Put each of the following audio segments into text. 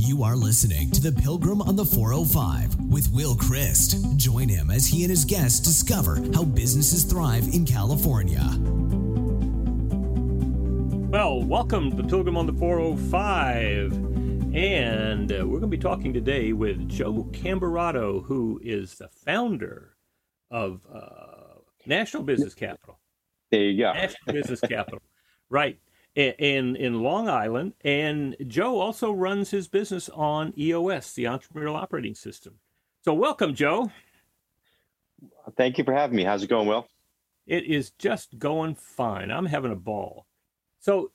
You are listening to The Pilgrim on the 405 with Will Christ. Join him as he and his guests discover how businesses thrive in California. Well, welcome to The Pilgrim on the 405. And uh, we're going to be talking today with Joe Camberato, who is the founder of uh, National Business Capital. There you go. National Business Capital. Right in in Long Island, and Joe also runs his business on EOS, the Entrepreneurial Operating System. So, welcome, Joe. Thank you for having me. How's it going, Will? It is just going fine. I'm having a ball. So,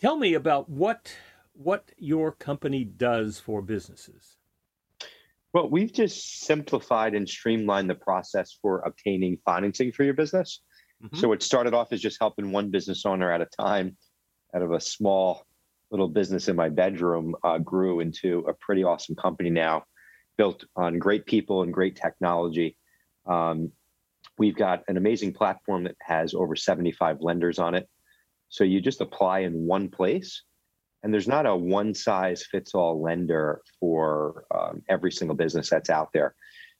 tell me about what what your company does for businesses. Well, we've just simplified and streamlined the process for obtaining financing for your business. Mm-hmm. So it started off as just helping one business owner at a time out of a small little business in my bedroom uh, grew into a pretty awesome company now, built on great people and great technology. Um, we've got an amazing platform that has over 75 lenders on it. So you just apply in one place, and there's not a one size fits all lender for um, every single business that's out there.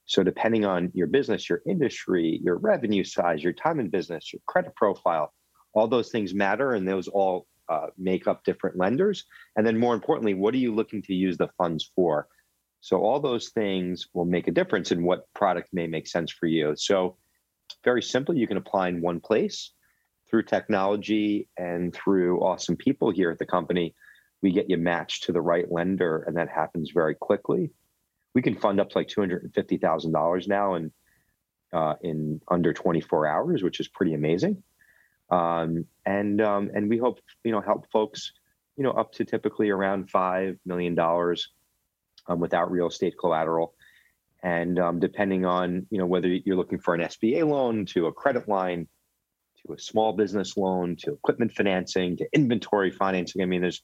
So depending on your business, your industry, your revenue size, your time in business, your credit profile, all those things matter, and those all uh, make up different lenders? And then more importantly, what are you looking to use the funds for? So all those things will make a difference in what product may make sense for you. So very simply, you can apply in one place through technology and through awesome people here at the company. We get you matched to the right lender, and that happens very quickly. We can fund up to like two hundred and fifty thousand dollars now, and uh, in under twenty four hours, which is pretty amazing. Um, and um, and we hope you know help folks you know up to typically around five million dollars um, without real estate collateral, and um, depending on you know whether you're looking for an SBA loan to a credit line, to a small business loan, to equipment financing, to inventory financing. I mean, there's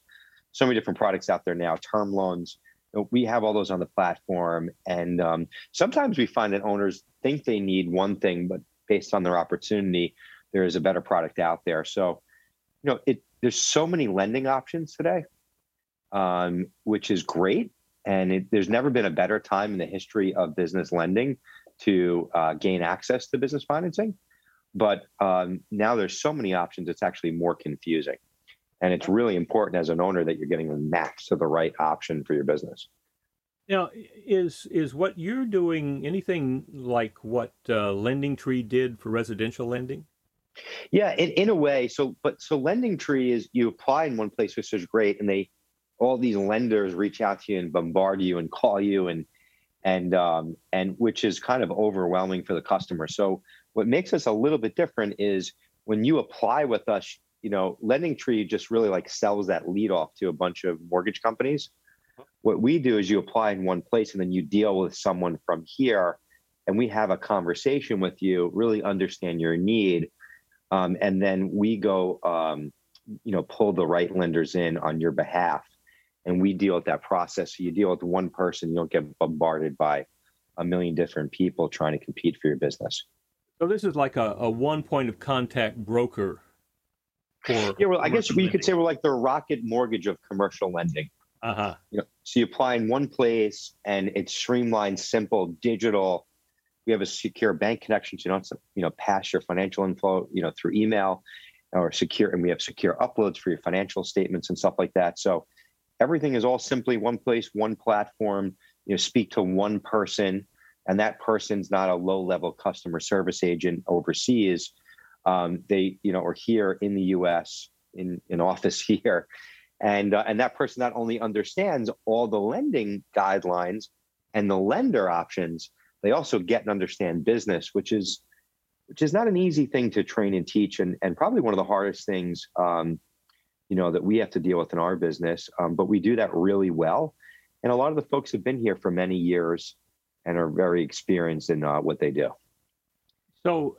so many different products out there now. Term loans. We have all those on the platform, and um, sometimes we find that owners think they need one thing, but based on their opportunity, there is a better product out there. So, you know, it there's so many lending options today, um, which is great. And it, there's never been a better time in the history of business lending to uh, gain access to business financing. But um, now there's so many options; it's actually more confusing. And it's really important as an owner that you're getting the match to the right option for your business. Now, is is what you're doing anything like what uh, Lending Tree did for residential lending? Yeah, in, in a way. So, but so Lending Tree is you apply in one place, which is great, and they all these lenders reach out to you and bombard you and call you and and um, and which is kind of overwhelming for the customer. So, what makes us a little bit different is when you apply with us, you know, Lending Tree just really like sells that lead off to a bunch of mortgage companies. What we do is you apply in one place and then you deal with someone from here and we have a conversation with you, really understand your need um, and then we go, um, you know, pull the right lenders in on your behalf, and we deal with that process. So you deal with one person, you don't get bombarded by a million different people trying to compete for your business. So this is like a, a one point of contact broker. For yeah, well, I guess we could say we're like the rocket mortgage of commercial lending. Uh huh. You know, so you apply in one place, and it's streamlined, simple, digital we have a secure bank connection, so you don't you know pass your financial info you know through email or secure, and we have secure uploads for your financial statements and stuff like that. So everything is all simply one place, one platform. You know, speak to one person, and that person's not a low-level customer service agent overseas. Um, they you know are here in the U.S. in in office here, and uh, and that person not only understands all the lending guidelines and the lender options they also get and understand business, which is which is not an easy thing to train and teach, and and probably one of the hardest things, um, you know, that we have to deal with in our business. Um, but we do that really well, and a lot of the folks have been here for many years and are very experienced in uh, what they do. So,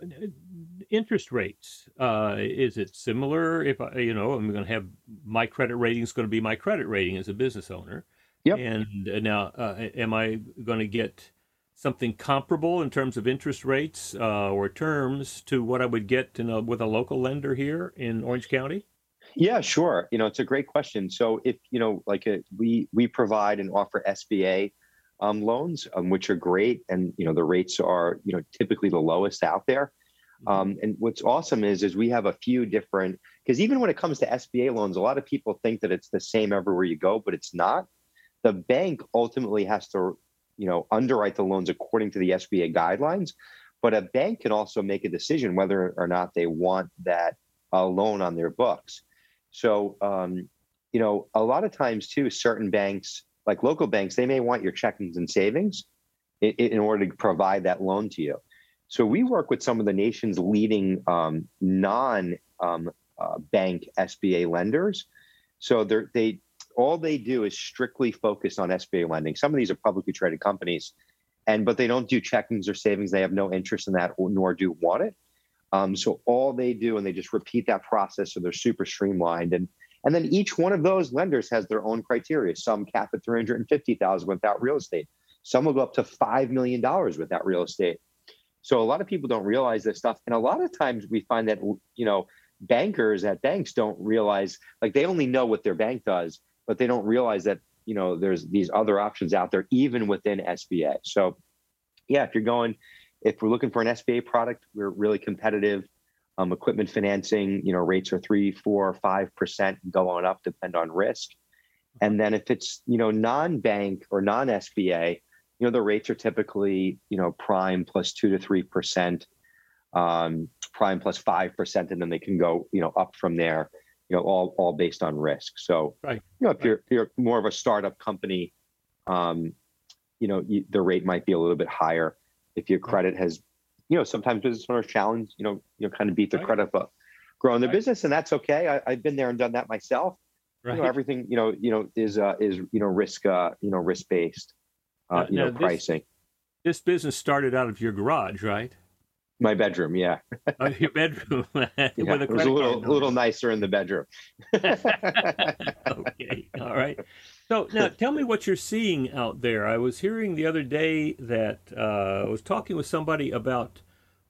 interest rates uh, is it similar? If I, you know, I'm going to have my credit rating is going to be my credit rating as a business owner. Yep. And uh, now, uh, am I going to get something comparable in terms of interest rates uh, or terms to what I would get a, with a local lender here in Orange County? Yeah, sure. You know, it's a great question. So if you know, like a, uh, we we provide and offer SBA um, loans, um, which are great, and you know the rates are you know typically the lowest out there. Mm-hmm. Um, and what's awesome is is we have a few different because even when it comes to SBA loans, a lot of people think that it's the same everywhere you go, but it's not. The bank ultimately has to you know underwrite the loans according to the SBA guidelines, but a bank can also make a decision whether or not they want that uh, loan on their books. So um, you know a lot of times too, certain banks like local banks, they may want your checkings and savings in, in order to provide that loan to you. So we work with some of the nation's leading um, non um, uh, bank SBA lenders. So they're they all they do is strictly focus on SBA lending. Some of these are publicly traded companies, and but they don't do checkings or savings. They have no interest in that, nor do want it. Um, so all they do, and they just repeat that process, so they're super streamlined. And and then each one of those lenders has their own criteria. Some cap at 350,000 without real estate. Some will go up to $5 million without real estate. So a lot of people don't realize this stuff. And a lot of times we find that, you know, bankers at banks don't realize, like they only know what their bank does, but they don't realize that, you know, there's these other options out there, even within SBA. So yeah, if you're going, if we're looking for an SBA product, we're really competitive. Um, equipment financing, you know, rates are three, four, five percent, go on up, depend on risk. And then if it's you know non-bank or non-SBA, you know, the rates are typically you know prime plus two to three percent, um, prime plus five percent, and then they can go you know up from there. You know, all all based on risk. So, right. you know, if you're you're more of a startup company, um, you know, you, the rate might be a little bit higher. If your credit has you know, sometimes business owners challenge, you know, you know, kind of beat their right. credit up, growing their right. business, and that's okay. I, have been there and done that myself. Right. You know, everything, you know, you know, is uh, is you know risk, uh, you know, risk based, uh, now, you know, pricing. This, this business started out of your garage, right? My bedroom, yeah. oh, your bedroom. yeah, it was a little, little nicer in the bedroom. okay, all right. So now, tell me what you're seeing out there. I was hearing the other day that uh, I was talking with somebody about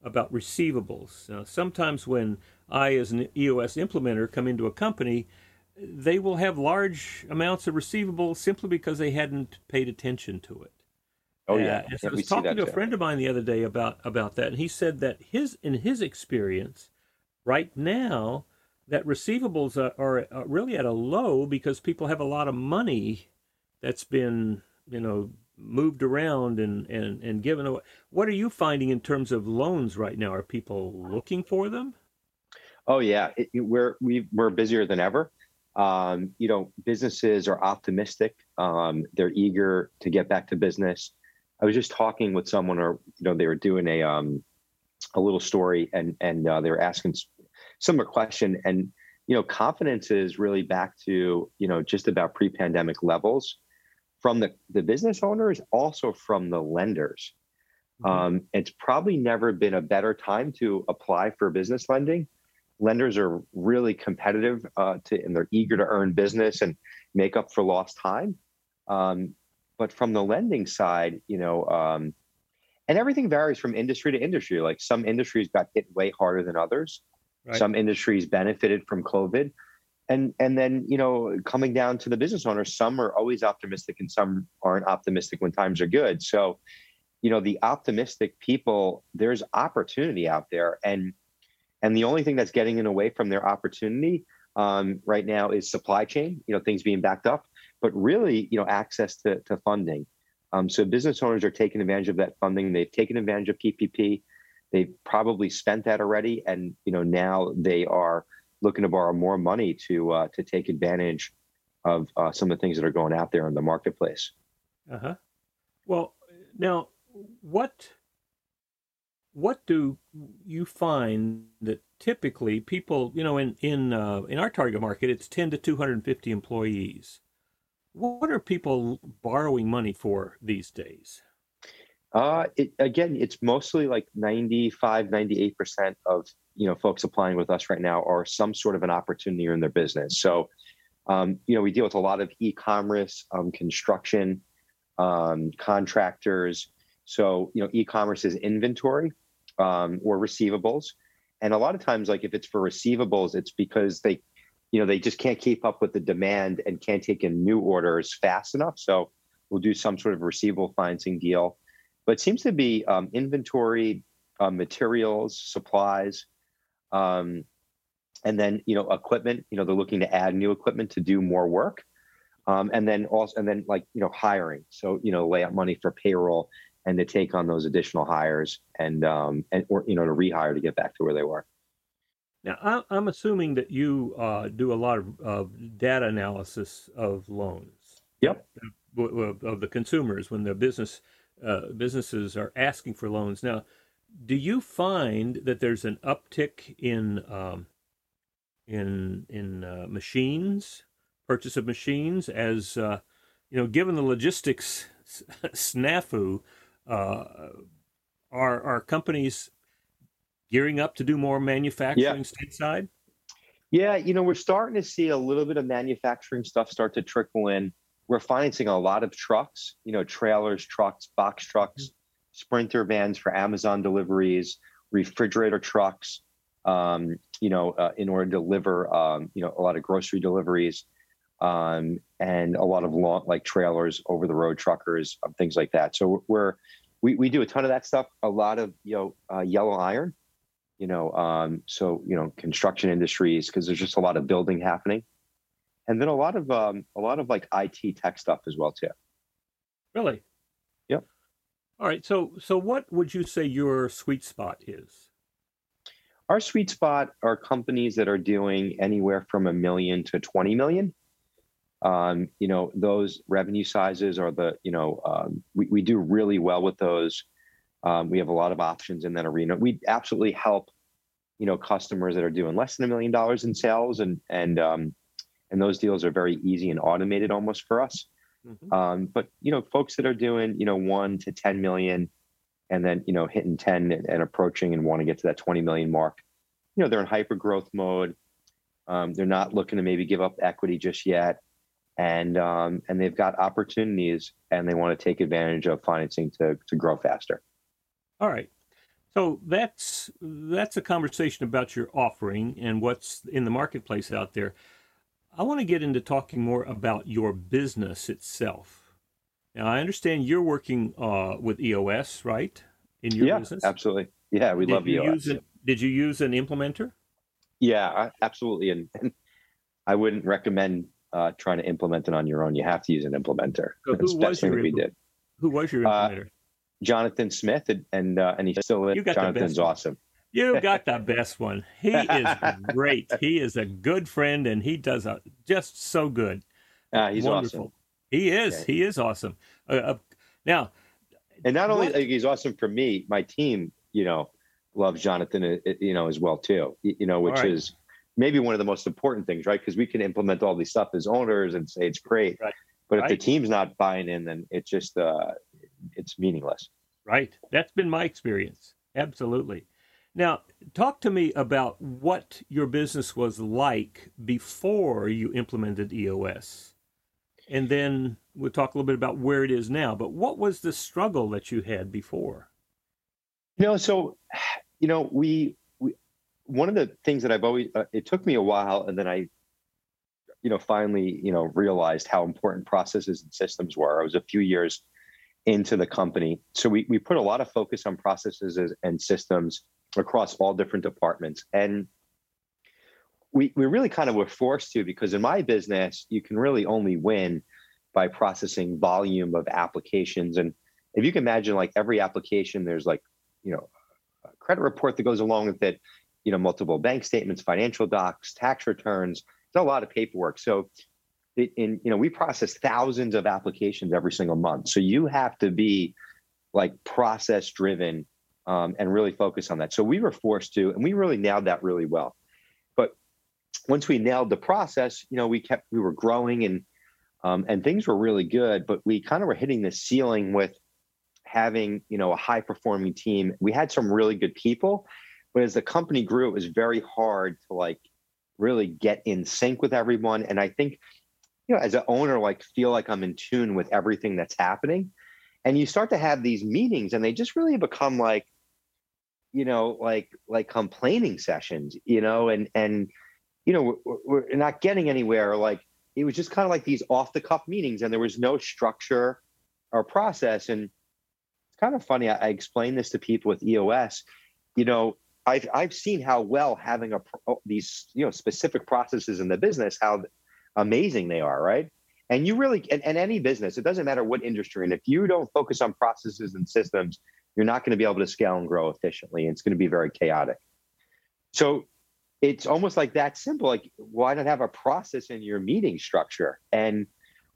about receivables. Now, sometimes when I, as an EOS implementer, come into a company, they will have large amounts of receivables simply because they hadn't paid attention to it. Oh yeah. Uh, so I was talking to a friend of mine the other day about about that, and he said that his in his experience, right now, that receivables are, are, are really at a low because people have a lot of money that's been you know moved around and, and, and given away. What are you finding in terms of loans right now? Are people looking for them? Oh yeah, it, it, we're we, we're busier than ever. Um, you know, businesses are optimistic. Um, they're eager to get back to business. I was just talking with someone, or you know, they were doing a um, a little story, and and uh, they were asking similar question, and you know, confidence is really back to you know just about pre-pandemic levels from the, the business owners, also from the lenders. Mm-hmm. Um, it's probably never been a better time to apply for business lending. Lenders are really competitive uh, to, and they're eager to earn business and make up for lost time. Um, but from the lending side, you know, um, and everything varies from industry to industry. Like some industries got hit way harder than others. Right. Some industries benefited from COVID and and then you know coming down to the business owners some are always optimistic and some aren't optimistic when times are good so you know the optimistic people there's opportunity out there and and the only thing that's getting in away from their opportunity um, right now is supply chain you know things being backed up but really you know access to, to funding um, so business owners are taking advantage of that funding they've taken advantage of ppp they've probably spent that already and you know now they are looking to borrow more money to uh, to take advantage of uh, some of the things that are going out there in the marketplace. Uh huh. Well, now what what do you find that typically people, you know, in in uh, in our target market, it's ten to two hundred and fifty employees. What are people borrowing money for these days? Uh, it, again, it's mostly like 95, 98% of you know folks applying with us right now are some sort of an opportunity in their business. So, um, you know, we deal with a lot of e-commerce, um, construction, um, contractors. So, you know, e-commerce is inventory um, or receivables, and a lot of times, like if it's for receivables, it's because they, you know they just can't keep up with the demand and can't take in new orders fast enough. So we'll do some sort of receivable financing deal. But seems to be um, inventory, uh, materials, supplies, um, and then you know equipment. You know they're looking to add new equipment to do more work, um, and then also and then like you know hiring. So you know lay out money for payroll and to take on those additional hires and um, and or you know to rehire to get back to where they were. Now, I'm assuming that you uh, do a lot of, of, data analysis of loans. Yep. Of the consumers when the business uh, businesses are asking for loans. Now, do you find that there's an uptick in um, in in uh, machines, purchase of machines, as uh, you know, given the logistics snafu, uh, are are companies gearing up to do more manufacturing yeah. stateside? Yeah, you know, we're starting to see a little bit of manufacturing stuff start to trickle in. We're financing a lot of trucks, you know, trailers, trucks, box trucks, mm-hmm. sprinter vans for Amazon deliveries, refrigerator trucks, um, you know, uh, in order to deliver, um, you know, a lot of grocery deliveries, um, and a lot of long, like trailers, over the road truckers, um, things like that. So we're we, we do a ton of that stuff. A lot of you know uh, yellow iron, you know, um, so you know construction industries because there's just a lot of building happening, and then a lot of um, a lot of like IT tech stuff as well too. Really? Yep. All right. So so what would you say your sweet spot is? Our sweet spot are companies that are doing anywhere from a million to 20 million. Um, you know, those revenue sizes are the, you know, um, we, we do really well with those. Um, we have a lot of options in that arena. We absolutely help, you know, customers that are doing less than a million dollars in sales, and and um, and those deals are very easy and automated almost for us. Mm-hmm. Um, but you know, folks that are doing you know one to ten million, and then you know hitting ten and, and approaching and want to get to that twenty million mark, you know, they're in hyper growth mode. Um, they're not looking to maybe give up equity just yet and um, and they've got opportunities and they want to take advantage of financing to to grow faster. All right. So that's that's a conversation about your offering and what's in the marketplace out there. I want to get into talking more about your business itself. Now, I understand you're working uh, with EOS, right? In your yeah, business, absolutely. Yeah, we did love EOS. did you use an implementer? Yeah, absolutely. And, and I wouldn't recommend uh, trying to implement it on your own. You have to use an implementer. So who was your did. Who was your uh, implementer? Uh, Jonathan Smith, and and, uh, and he's still in. Jonathan's awesome. You got the best one. He is great. He is a good friend, and he does a, just so good. Uh, he's Wonderful. awesome. He is. Okay. He is awesome. Uh, uh, now, and not only what, he's awesome for me, my team, you know, loves Jonathan, uh, you know, as well too. You know, which right. is maybe one of the most important things, right? Because we can implement all these stuff as owners and say it's great, right. but right. if the team's not buying in, then it's just uh, it's meaningless. Right. That's been my experience. Absolutely. Now, talk to me about what your business was like before you implemented EOS. And then we'll talk a little bit about where it is now. But what was the struggle that you had before? You know, so, you know, we, we one of the things that I've always, uh, it took me a while, and then I, you know, finally, you know, realized how important processes and systems were. I was a few years into the company. So we, we put a lot of focus on processes and systems across all different departments. And we, we really kind of were forced to because in my business, you can really only win by processing volume of applications. And if you can imagine like every application, there's like, you know, a credit report that goes along with it, you know, multiple bank statements, financial docs, tax returns, it's a lot of paperwork. So in you know we process thousands of applications every single month. So you have to be like process driven um, and really focus on that. So we were forced to and we really nailed that really well. But once we nailed the process you know we kept we were growing and um, and things were really good but we kind of were hitting the ceiling with having you know a high performing team. We had some really good people but as the company grew it was very hard to like really get in sync with everyone. And i think you know, as an owner, like feel like I'm in tune with everything that's happening. And you start to have these meetings and they just really become like, you know, like like complaining sessions, you know, and and you know, we're, we're not getting anywhere. Like it was just kind of like these off the cuff meetings, and there was no structure or process. And it's kind of funny. I, I explained this to people with EOS. You know, I've I've seen how well having a oh, these you know specific processes in the business how amazing they are, right? And you really and, and any business, it doesn't matter what industry, and if you don't focus on processes and systems, you're not going to be able to scale and grow efficiently. It's going to be very chaotic. So it's almost like that simple. Like, why not have a process in your meeting structure? And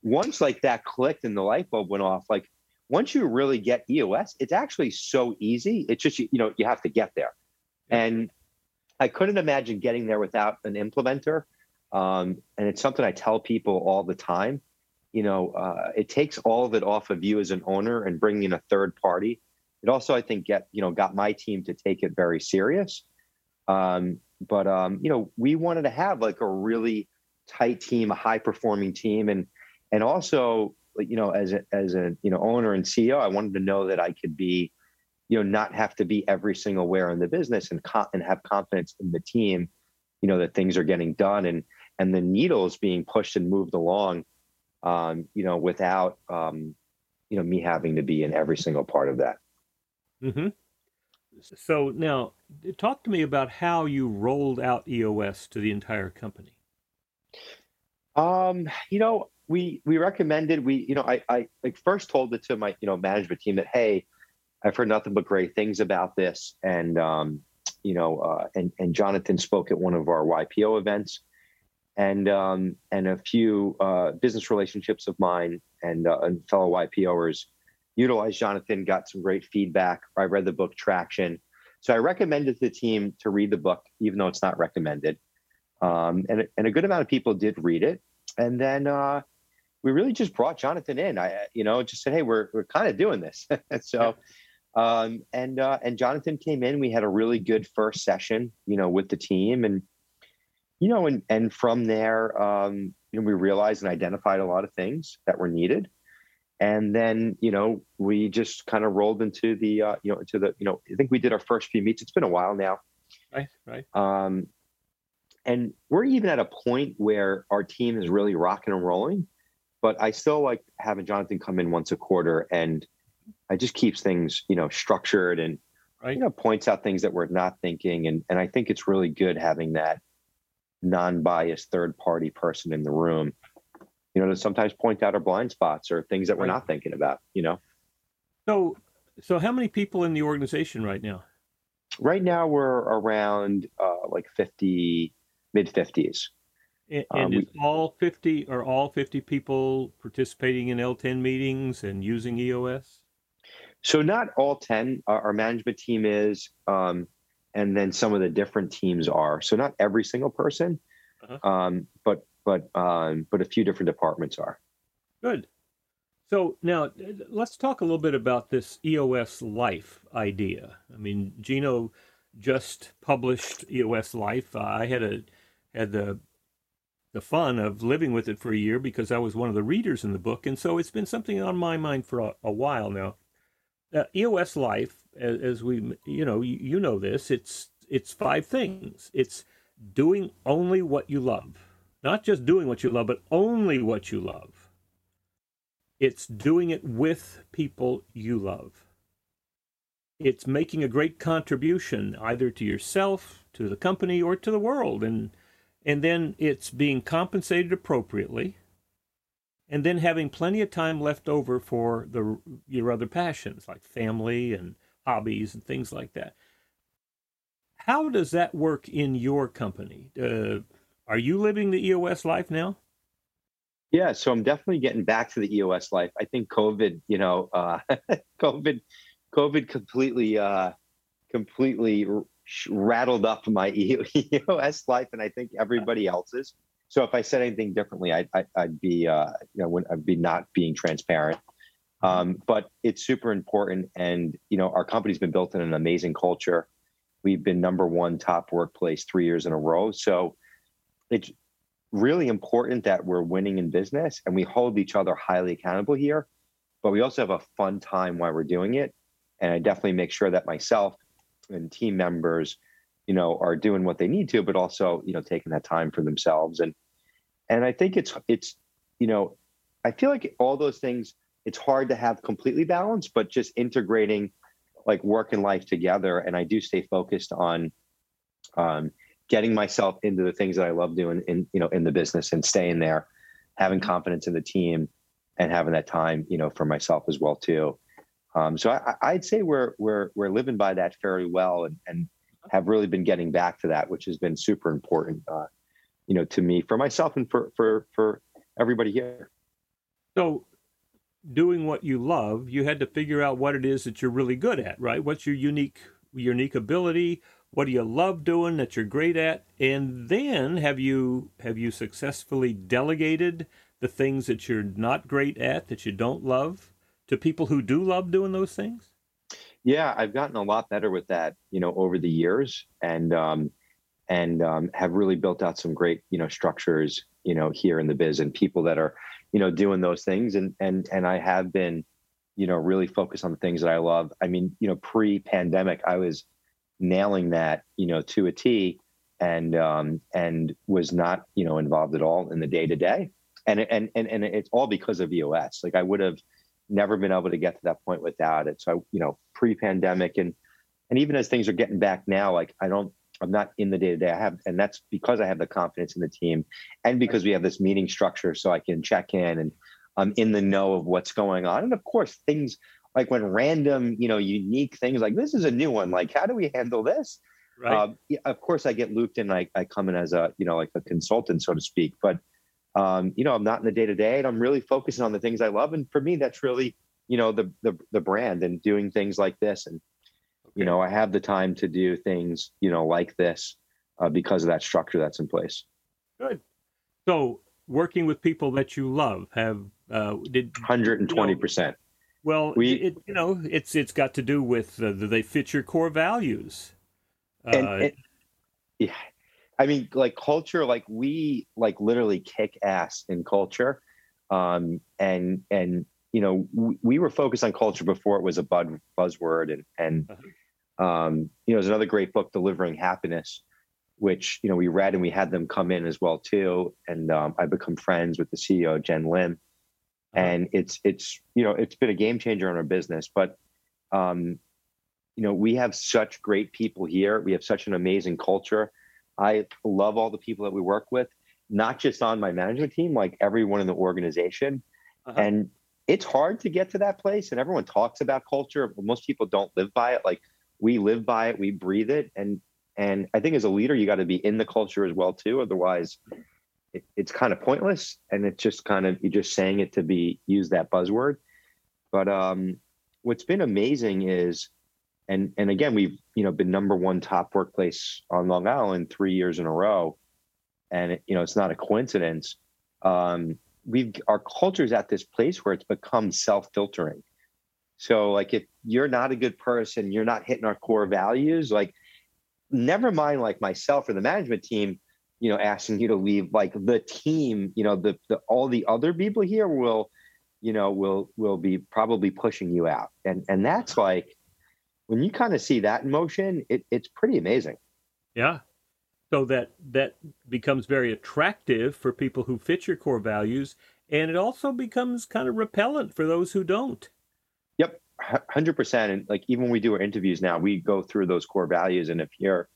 once like that clicked and the light bulb went off, like once you really get EOS, it's actually so easy. It's just you know you have to get there, and I couldn't imagine getting there without an implementer. Um, and it's something I tell people all the time. You know, uh, it takes all of it off of you as an owner and bringing in a third party. It also, I think, get you know got my team to take it very serious. Um, but um, you know, we wanted to have like a really tight team, a high performing team, and and also you know as a, as a you know owner and CEO, I wanted to know that I could be you know not have to be every single where in the business and co- and have confidence in the team, you know that things are getting done and and the needles being pushed and moved along, um, you know, without um, you know me having to be in every single part of that. Mm-hmm. So now, talk to me about how you rolled out EOS to the entire company. Um, you know, we we recommended we, you know, I I like first told it to my you know management team that hey, I've heard nothing but great things about this, and um, you know, uh, and and Jonathan spoke at one of our YPO events, and um, and a few uh, business relationships of mine and, uh, and fellow YPOers utilized Jonathan, got some great feedback. I read the book Traction. So I recommended the team to read the book, even though it's not recommended. Um, and, and a good amount of people did read it. And then uh, we really just brought Jonathan in. I, you know, just said, hey, we're, we're kind of doing this. so, um, and, uh, and Jonathan came in. We had a really good first session, you know, with the team. And, you know, and, and from there, um, you know, we realized and identified a lot of things that were needed and then you know we just kind of rolled into the uh, you know into the you know I think we did our first few meets. It's been a while now, right? Right. Um, and we're even at a point where our team is really rocking and rolling, but I still like having Jonathan come in once a quarter, and I just keeps things you know structured and right. you know points out things that we're not thinking, and and I think it's really good having that non-biased third party person in the room you know, to sometimes point out our blind spots or things that we're not thinking about, you know. So, so how many people in the organization right now? Right now, we're around uh, like 50, mid 50s. And, and um, is we, all 50 are all 50 people participating in L10 meetings and using EOS? So not all 10. Our, our management team is, um, and then some of the different teams are. So not every single person, uh-huh. um, but but um, but a few different departments are. Good. So now let's talk a little bit about this EOS Life idea. I mean, Gino just published EOS Life. Uh, I had a had the the fun of living with it for a year because I was one of the readers in the book, and so it's been something on my mind for a, a while now. Uh, EOS Life, as, as, we you know you, you know this, it's it's five things. It's doing only what you love. Not just doing what you love, but only what you love. It's doing it with people you love. It's making a great contribution either to yourself, to the company, or to the world. And, and then it's being compensated appropriately. And then having plenty of time left over for the, your other passions like family and hobbies and things like that. How does that work in your company? Uh, are you living the EOS life now? Yeah, so I'm definitely getting back to the EOS life. I think COVID, you know, uh, COVID, COVID completely, uh, completely rattled up my EOS life, and I think everybody else's. So if I said anything differently, I, would be, uh, you know, I'd be not being transparent. Um, but it's super important, and you know, our company's been built in an amazing culture. We've been number one top workplace three years in a row. So it's really important that we're winning in business and we hold each other highly accountable here, but we also have a fun time while we're doing it. And I definitely make sure that myself and team members you know, are doing what they need to, but also, you know, taking that time for themselves. And and I think it's it's, you know, I feel like all those things, it's hard to have completely balanced, but just integrating like work and life together. And I do stay focused on um, getting myself into the things that I love doing in, you know, in the business and staying there, having confidence in the team and having that time, you know, for myself as well too. Um, so I, would say we're we're we're living by that fairly well, and, and have really been getting back to that, which has been super important, uh, you know, to me, for myself, and for for for everybody here. So, doing what you love, you had to figure out what it is that you're really good at, right? What's your unique unique ability? What do you love doing that you're great at? And then have you have you successfully delegated the things that you're not great at that you don't love? to people who do love doing those things? Yeah, I've gotten a lot better with that, you know, over the years, and um, and um, have really built out some great, you know, structures, you know, here in the biz, and people that are, you know, doing those things, and and and I have been, you know, really focused on the things that I love. I mean, you know, pre-pandemic, I was nailing that, you know, to a T, and um, and was not, you know, involved at all in the day to day, and and and and it's all because of EOS. Like I would have never been able to get to that point without it. So, I, you know, pre-pandemic and and even as things are getting back now, like I don't, I'm not in the day to day. I have, and that's because I have the confidence in the team, and because we have this meeting structure, so I can check in and I'm in the know of what's going on. And of course, things like when random, you know, unique things like this is a new one. Like, how do we handle this? Right. Um, yeah, of course, I get looped in. I, I come in as a, you know, like a consultant, so to speak. But um, you know, I'm not in the day to day, and I'm really focusing on the things I love. And for me, that's really, you know, the the the brand and doing things like this. And you know, I have the time to do things, you know, like this uh, because of that structure that's in place. Good. So, working with people that you love have uh, did 120 percent. Well, we, it, you know, it's it's got to do with uh, they fit your core values. And, uh, and, yeah, I mean, like culture, like we like literally kick ass in culture, um, and and you know we, we were focused on culture before it was a bud, buzzword, and and uh-huh. um, you know there's another great book, Delivering Happiness, which you know we read and we had them come in as well too, and um, I become friends with the CEO Jenn Lim, uh-huh. and it's it's you know it's been a game changer in our business, but um, you know we have such great people here, we have such an amazing culture I love all the people that we work with, not just on my management team, like everyone in the organization. Uh-huh. And it's hard to get to that place. And everyone talks about culture, but most people don't live by it. Like we live by it, we breathe it. And and I think as a leader, you got to be in the culture as well too. Otherwise, it, it's kind of pointless. And it's just kind of you're just saying it to be use that buzzword. But um, what's been amazing is and and again we've you know been number one top workplace on long island three years in a row. And it, you know it's not a coincidence um, we've our culture is at this place where it's become self-filtering. So like if you're not a good person you're not hitting our core values like never mind like myself or the management team you know asking you to leave like the team you know the, the all the other people here will you know will will be probably pushing you out. And and that's like when you kind of see that in motion, it, it's pretty amazing. Yeah. So that that becomes very attractive for people who fit your core values, and it also becomes kind of repellent for those who don't. Yep, hundred percent. And like even when we do our interviews now, we go through those core values, and if you're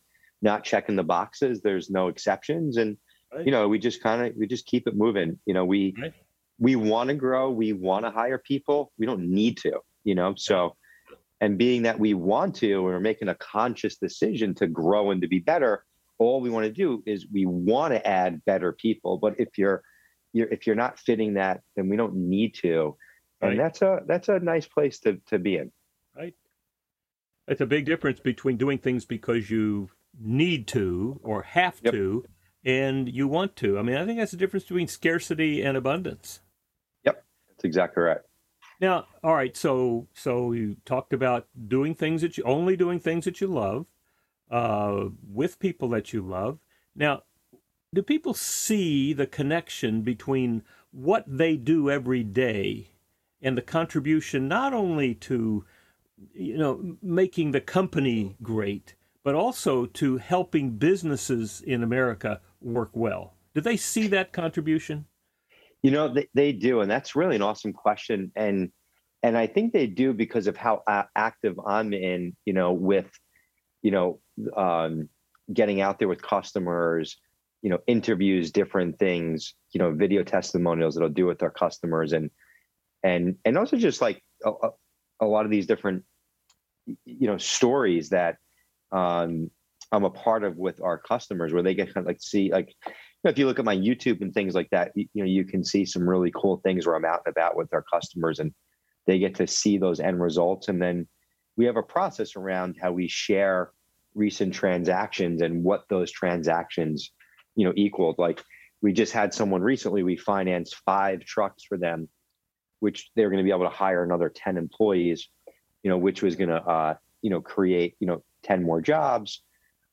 not checking the boxes, there's no exceptions, and right. you know we just kind of we just keep it moving. You know we right. we want to grow, we want to hire people, we don't need to. You know, so and being that we want to, we're making a conscious decision to grow and to be better. All we want to do is we want to add better people. But if you're, you're if you're not fitting that, then we don't need to. And right. that's a that's a nice place to to be in. Right. It's a big difference between doing things because you need to or have yep. to and you want to. I mean, I think that's the difference between scarcity and abundance. Yep. That's exactly right. Now, all right, so so you talked about doing things that you only doing things that you love, uh, with people that you love. Now, do people see the connection between what they do every day and the contribution not only to you know making the company great, but also to helping businesses in America work well. Do they see that contribution? You know, they, they do, and that's really an awesome question. And and I think they do because of how active I'm in, you know, with, you know, um, getting out there with customers, you know, interviews, different things, you know, video testimonials that I'll do with our customers, and and and also just like a, a lot of these different, you know, stories that um, I'm a part of with our customers, where they get kind of like see like know, if you look at my YouTube and things like that, you, you, know, you can see some really cool things where I'm out and about with our customers and they get to see those end results. And then we have a process around how we share recent transactions and what those transactions, you know, equaled. Like we just had someone recently, we financed five trucks for them, which they're going to be able to hire another 10 employees, you know, which was going to, uh, you know, create, you know, 10 more jobs,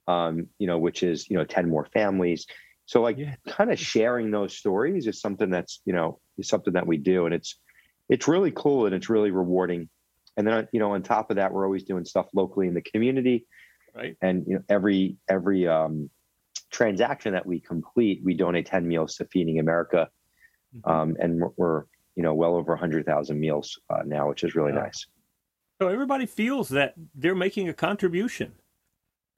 um, you know, which is, you know, 10 more families so like yeah. kind of sharing those stories is something that's, you know, is something that we do. And it's it's really cool and it's really rewarding. And then you know, on top of that, we're always doing stuff locally in the community. Right. And you know, every every um transaction that we complete, we donate 10 meals to Feeding America. Mm-hmm. Um, and we're, we're, you know, well over 100,000 meals uh, now, which is really nice. So everybody feels that they're making a contribution.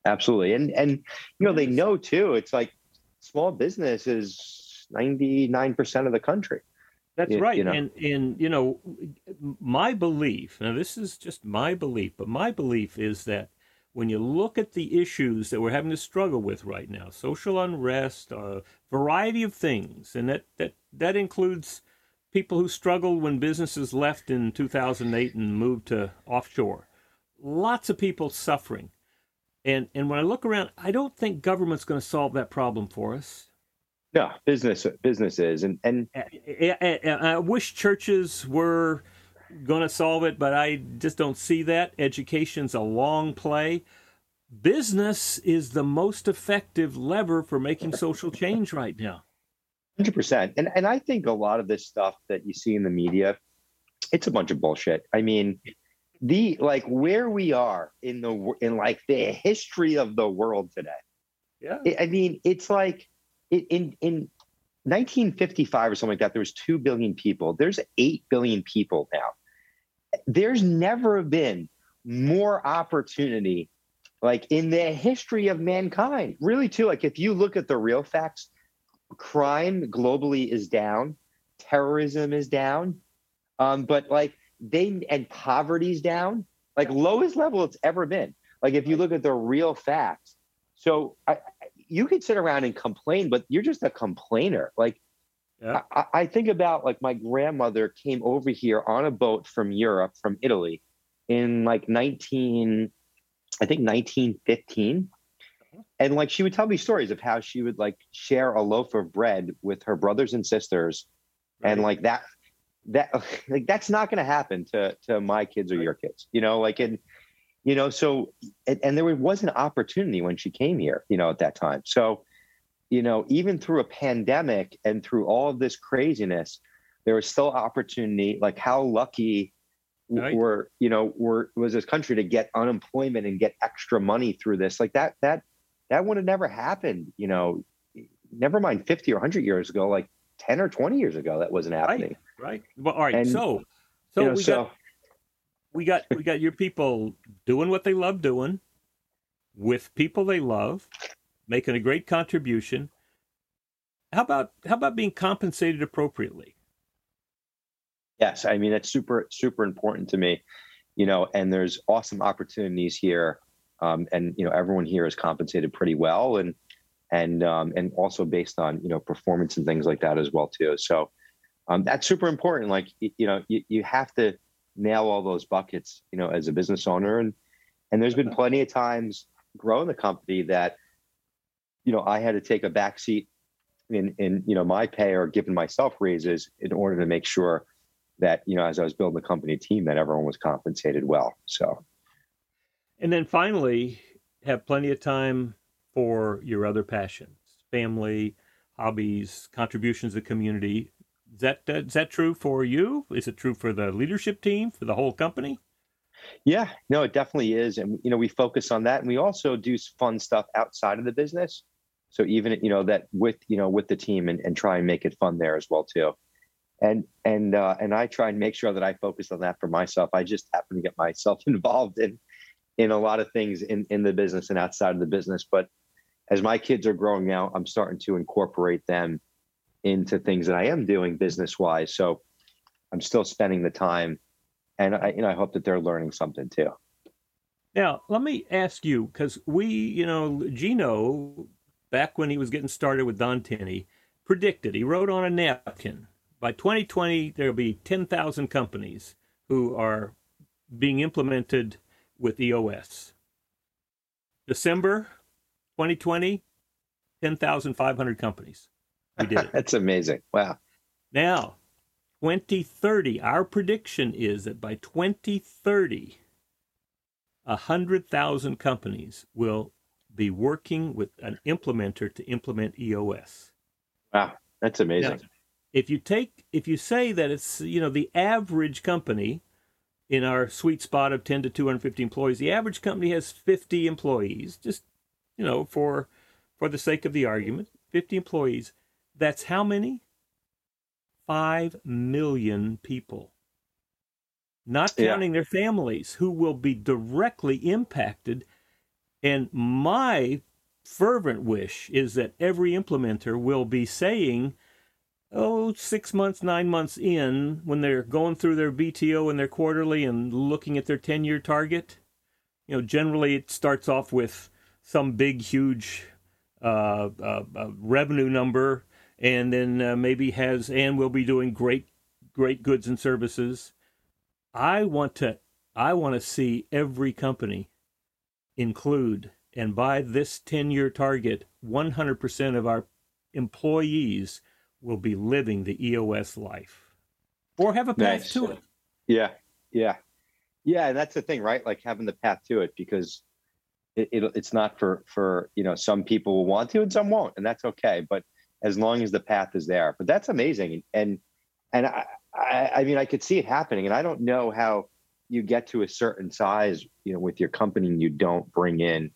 Absolutely. And, and, you know, they know too, it's like small business is 99% of the country. That's right. You know? And and you know, my belief, now this is just my belief, but my belief is that when you look at the issues that we're having to struggle with right now, social unrest, a variety of things, and that that that includes people who struggled when businesses left in 2008 and moved to offshore. Lots of people suffering. And and when I look around, I don't think government's going to solve that problem for us. No, business businesses and and I, I, I wish churches were going to solve it, but I just don't see that. Education's a long play. Business is the most effective lever for making social change right now. Hundred percent, and and I think a lot of this stuff that you see in the media, it's a bunch of bullshit. I mean, the like where we are in the in like the history of the world today. Yeah, I mean, it's like in in 1955 or something like that. There was two billion people. There's eight billion people now. There's never been more opportunity, like in the history of mankind. Really, too. Like if you look at the real facts, crime globally is down, terrorism is down, um, but like they and poverty's down, like lowest level it's ever been. Like if you look at the real facts. So I, you could sit around and complain, but you're just a complainer. Like yeah. I, I think about like my grandmother came over here on a boat from Europe, from Italy, in like 19, I think 1915 and like she would tell me stories of how she would like share a loaf of bread with her brothers and sisters right. and like that that like that's not going to happen to to my kids or your kids you know like and you know so and, and there was an opportunity when she came here you know at that time. So you know even through a pandemic and through all of this craziness there was still opportunity like how lucky right. were you know were was this country to get unemployment and get extra money through this? Like that that that would have never happened you know never mind 50 or 100 years ago like 10 or 20 years ago that wasn't happening. right, right. well all right and, so so, you know, we, so got, we got we got your people doing what they love doing with people they love making a great contribution. How about how about being compensated appropriately? Yes i mean that's super super important to me you know and there's awesome opportunities here um, and you know everyone here is compensated pretty well and and um, and also based on you know performance and things like that as well too. So um, that's super important. Like you know, you, you have to nail all those buckets, you know, as a business owner. And and there's been plenty of times growing the company that you know I had to take a back seat in in you know my pay or giving myself raises in order to make sure that you know as I was building the company team that everyone was compensated well. So. And then finally, have plenty of time for your other passions, family, hobbies, contributions to the community. Is that, is that true for you? Is it true for the leadership team, for the whole company? Yeah, no, it definitely is, and you know we focus on that, and we also do fun stuff outside of the business. So even you know that with you know with the team and, and try and make it fun there as well too, and and uh, and I try and make sure that I focus on that for myself. I just happen to get myself involved in in a lot of things in in the business and outside of the business, but as my kids are growing now, I'm starting to incorporate them into things that I am doing business wise. So I'm still spending the time, and I, you know, I hope that they're learning something too. Now, let me ask you because we, you know, Gino, back when he was getting started with Don Tinney, predicted he wrote on a napkin by 2020 there'll be 10,000 companies who are being implemented with EOS. December 2020, 10,500 companies. We did it. That's amazing. Wow. Now, 2030, our prediction is that by 2030, 100,000 companies will be working with an implementer to implement EOS. Wow, that's amazing. Now, if you take if you say that it's you know the average company in our sweet spot of 10 to 250 employees, the average company has 50 employees, just you know, for for the sake of the argument, 50 employees. That's how many? 5 million people. Not counting yeah. their families who will be directly impacted. And my fervent wish is that every implementer will be saying, oh, six months, nine months in, when they're going through their VTO and their quarterly and looking at their 10 year target, you know, generally it starts off with some big, huge uh, uh, uh, revenue number, and then uh, maybe has and will be doing great, great goods and services. I want to, I want to see every company include, and by this ten-year target, 100% of our employees will be living the EOS life, or have a path nice. to it. Yeah, yeah, yeah. And that's the thing, right? Like having the path to it, because it, it, it's not for for you know some people will want to and some won't and that's okay but as long as the path is there. But that's amazing and and I, I, I mean i could see it happening and i don't know how you get to a certain size you know with your company and you don't bring in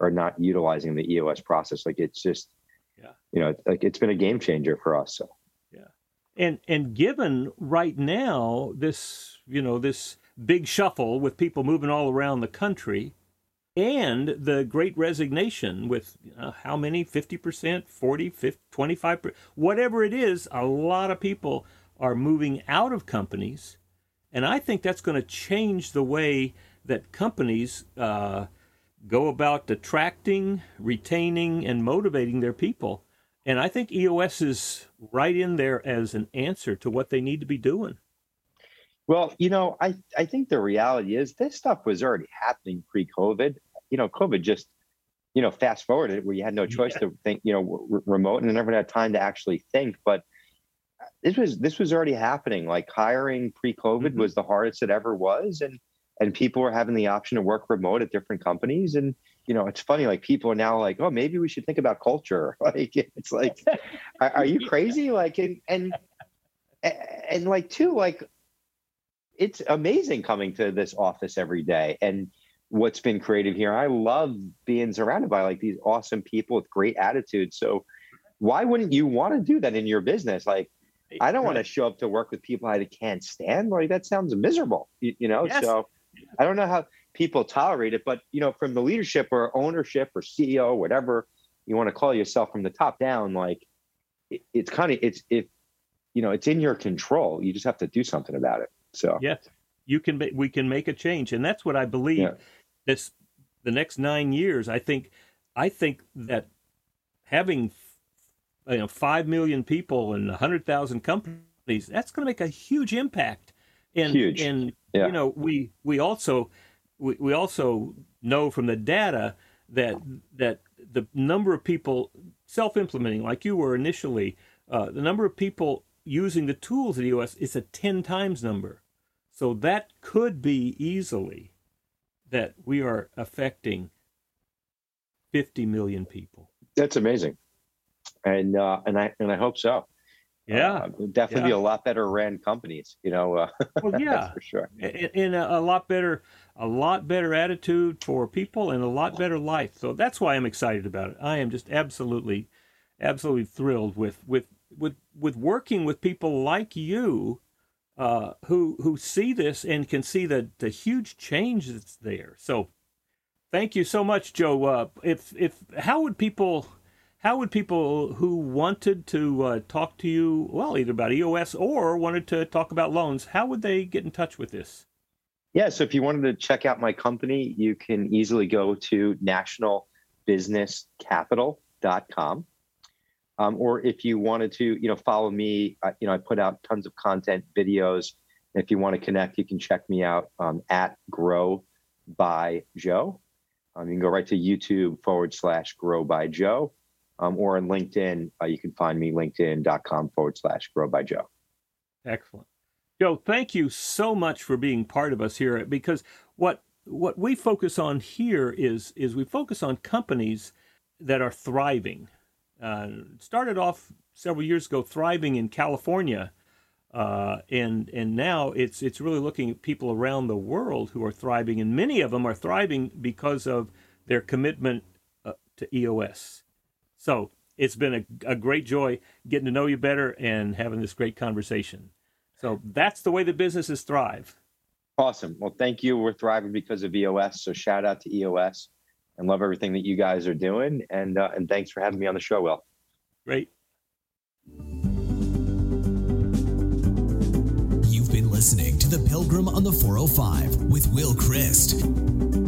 or not utilizing the eos process. Like it's just yeah. you know like it's been a game changer for us so. Yeah. And and given right now this you know this big shuffle with people moving all around the country and the great resignation with uh, how many? 50% 40 50, 25% whatever it is a lot of people are moving out of companies and i think that's going to change the way that companies uh, go about attracting retaining and motivating their people. And i think eos is right in there as an answer to what they need to be doing. Well, you know, I, I think the reality is this stuff was already happening pre-COVID you know, COVID just, you know, fast forwarded where you had no choice yeah. to think, you know, r- remote and never had time to actually think. But this was this was already happening. Like hiring pre-COVID mm-hmm. was the hardest it ever was, and and people were having the option to work remote at different companies. And you know, it's funny. Like people are now like, oh, maybe we should think about culture. Like it's like, are, are you crazy? Like and and and like too like it's amazing coming to this office every day and what's been created here. I love being surrounded by like these awesome people with great attitudes. So why wouldn't you want to do that in your business? Like, I don't want to show up to work with people I can't stand. Like that sounds miserable, you, you know? Yes. So I don't know how people tolerate it, but you know, from the leadership or ownership or CEO, whatever you want to call yourself from the top down, like it, it's kind of, it's, it, you know, it's in your control. You just have to do something about it. So, yes, you can, we can make a change. And that's what I believe. Yeah this the next nine years, I think I think that having you know five million people and hundred thousand companies, that's going to make a huge impact. And huge. and yeah. you know we we also we, we also know from the data that that the number of people self-implementing, like you were initially, uh, the number of people using the tools in the U.S. is a ten times number. So that could be easily that we are affecting 50 million people. That's amazing. And uh, and I and I hope so. Yeah, uh, definitely yeah. be a lot better ran companies. You know, uh, well, yeah, for sure. In a, a, lot better, a lot better attitude for people and a lot better life. So that's why I'm excited about it. I am just absolutely, absolutely thrilled with with with with working with people like you. Uh, who who see this and can see the the huge change that's there. So, thank you so much, Joe. Uh, if if how would people how would people who wanted to uh, talk to you, well, either about EOS or wanted to talk about loans, how would they get in touch with this? Yeah, so if you wanted to check out my company, you can easily go to nationalbusinesscapital.com. Um, or if you wanted to, you know, follow me, you know, I put out tons of content, videos. If you want to connect, you can check me out um, at Grow by Joe. Um, you can go right to YouTube forward slash Grow by Joe um, or on LinkedIn, uh, you can find me linkedin.com forward slash grow by Joe. Excellent. Joe, thank you so much for being part of us here because what what we focus on here is is we focus on companies that are thriving. Uh, started off several years ago thriving in California, uh, and and now it's it's really looking at people around the world who are thriving, and many of them are thriving because of their commitment uh, to EOS. So it's been a, a great joy getting to know you better and having this great conversation. So that's the way the businesses thrive. Awesome. Well, thank you. We're thriving because of EOS. So shout out to EOS and love everything that you guys are doing. And uh, and thanks for having me on the show, Will. Great. You've been listening to The Pilgrim on the 405 with Will Christ.